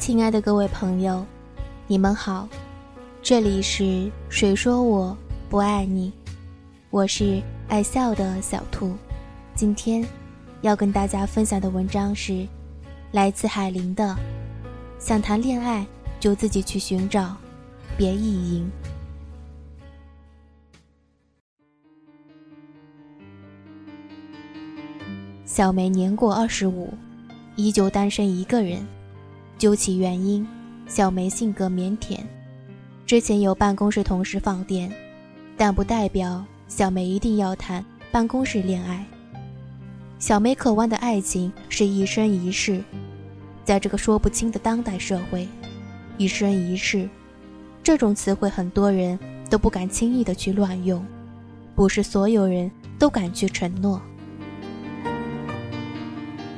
亲爱的各位朋友，你们好，这里是谁说我不爱你？我是爱笑的小兔，今天要跟大家分享的文章是来自海林的：想谈恋爱就自己去寻找，别意淫。小梅年过二十五，依旧单身一个人。究其原因，小梅性格腼腆，之前有办公室同事放电，但不代表小梅一定要谈办公室恋爱。小梅渴望的爱情是一生一世，在这个说不清的当代社会，一生一世这种词汇很多人都不敢轻易的去乱用，不是所有人都敢去承诺。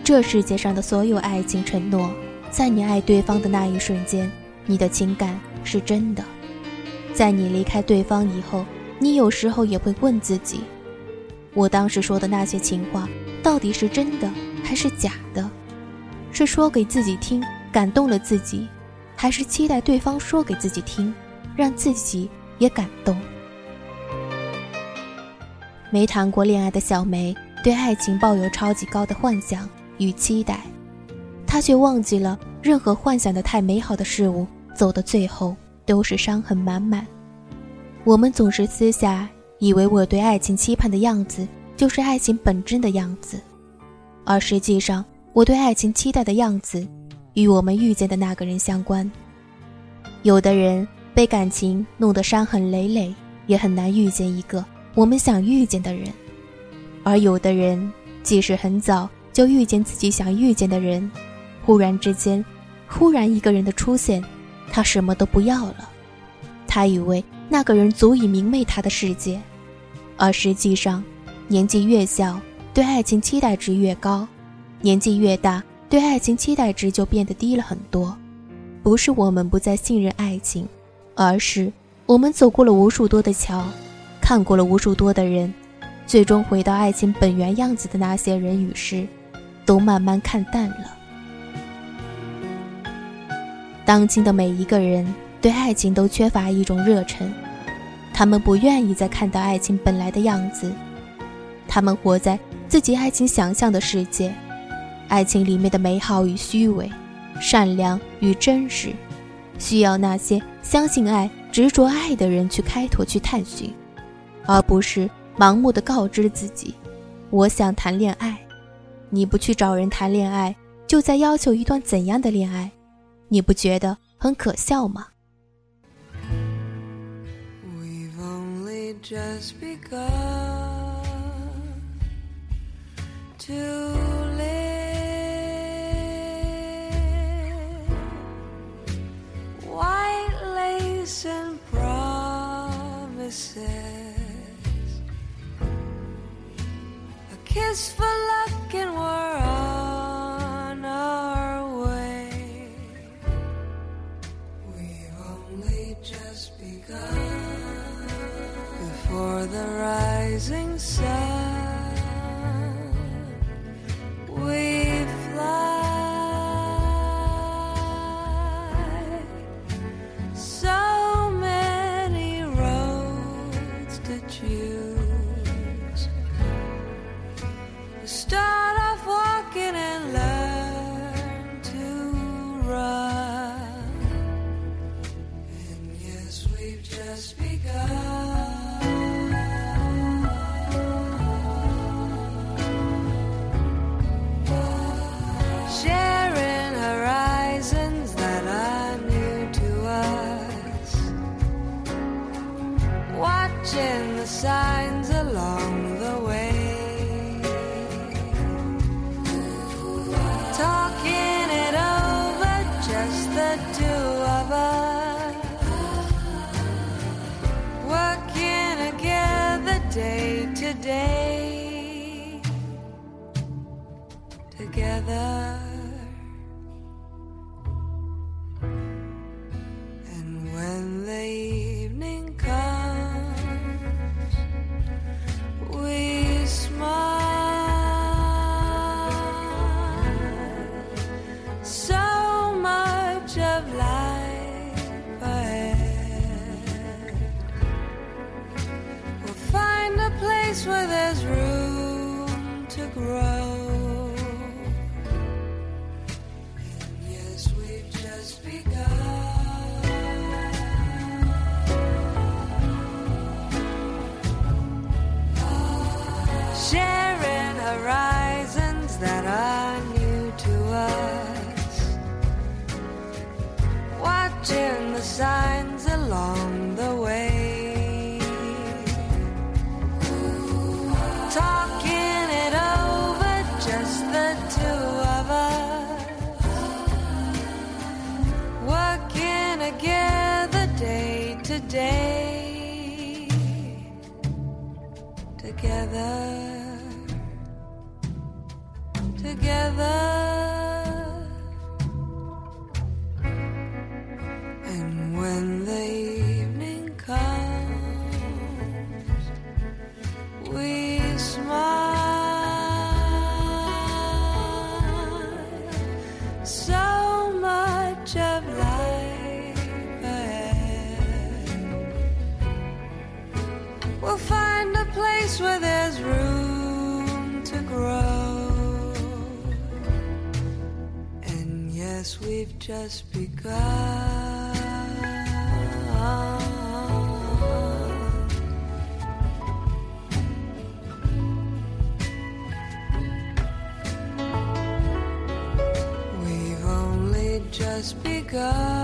这世界上的所有爱情承诺。在你爱对方的那一瞬间，你的情感是真的；在你离开对方以后，你有时候也会问自己：我当时说的那些情话，到底是真的还是假的？是说给自己听，感动了自己，还是期待对方说给自己听，让自己也感动？没谈过恋爱的小梅，对爱情抱有超级高的幻想与期待。他却忘记了，任何幻想的太美好的事物，走到最后都是伤痕满满。我们总是私下以为，我对爱情期盼的样子，就是爱情本真的样子，而实际上，我对爱情期待的样子，与我们遇见的那个人相关。有的人被感情弄得伤痕累累，也很难遇见一个我们想遇见的人；而有的人，即使很早就遇见自己想遇见的人。忽然之间，忽然一个人的出现，他什么都不要了。他以为那个人足以明媚他的世界，而实际上，年纪越小，对爱情期待值越高；年纪越大，对爱情期待值就变得低了很多。不是我们不再信任爱情，而是我们走过了无数多的桥，看过了无数多的人，最终回到爱情本源样子的那些人与事，都慢慢看淡了。当今的每一个人对爱情都缺乏一种热忱，他们不愿意再看到爱情本来的样子，他们活在自己爱情想象的世界，爱情里面的美好与虚伪，善良与真实，需要那些相信爱、执着爱的人去开拓、去探寻，而不是盲目的告知自己：“我想谈恋爱。”你不去找人谈恋爱，就在要求一段怎样的恋爱？你不觉得很可笑吗？sharing horizons that are new to us, watching the signs along the way, talking it over, just the two of us, working together day to day. Together. place where there's room to grow. Day to day. Together. Together. And when the evening comes, we smile. So We'll find a place where there's room to grow. And yes, we've just begun. We've only just begun.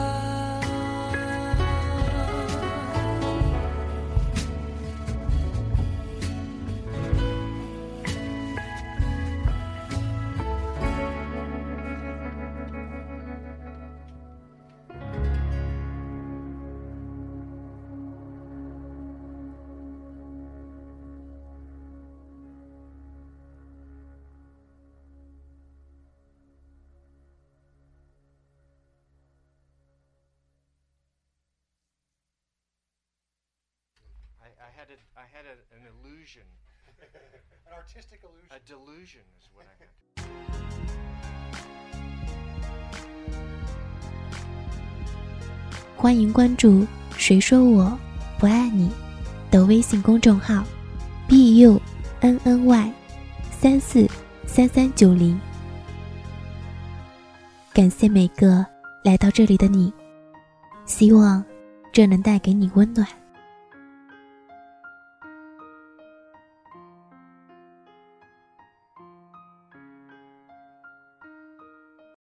I, I had a, I had a, an illusion. An artistic illusion. A delusion is what I had. 欢迎关注“谁说我不爱你”的微信公众号，b u n n y 三四三三九零。感谢每个来到这里的你，希望这能带给你温暖。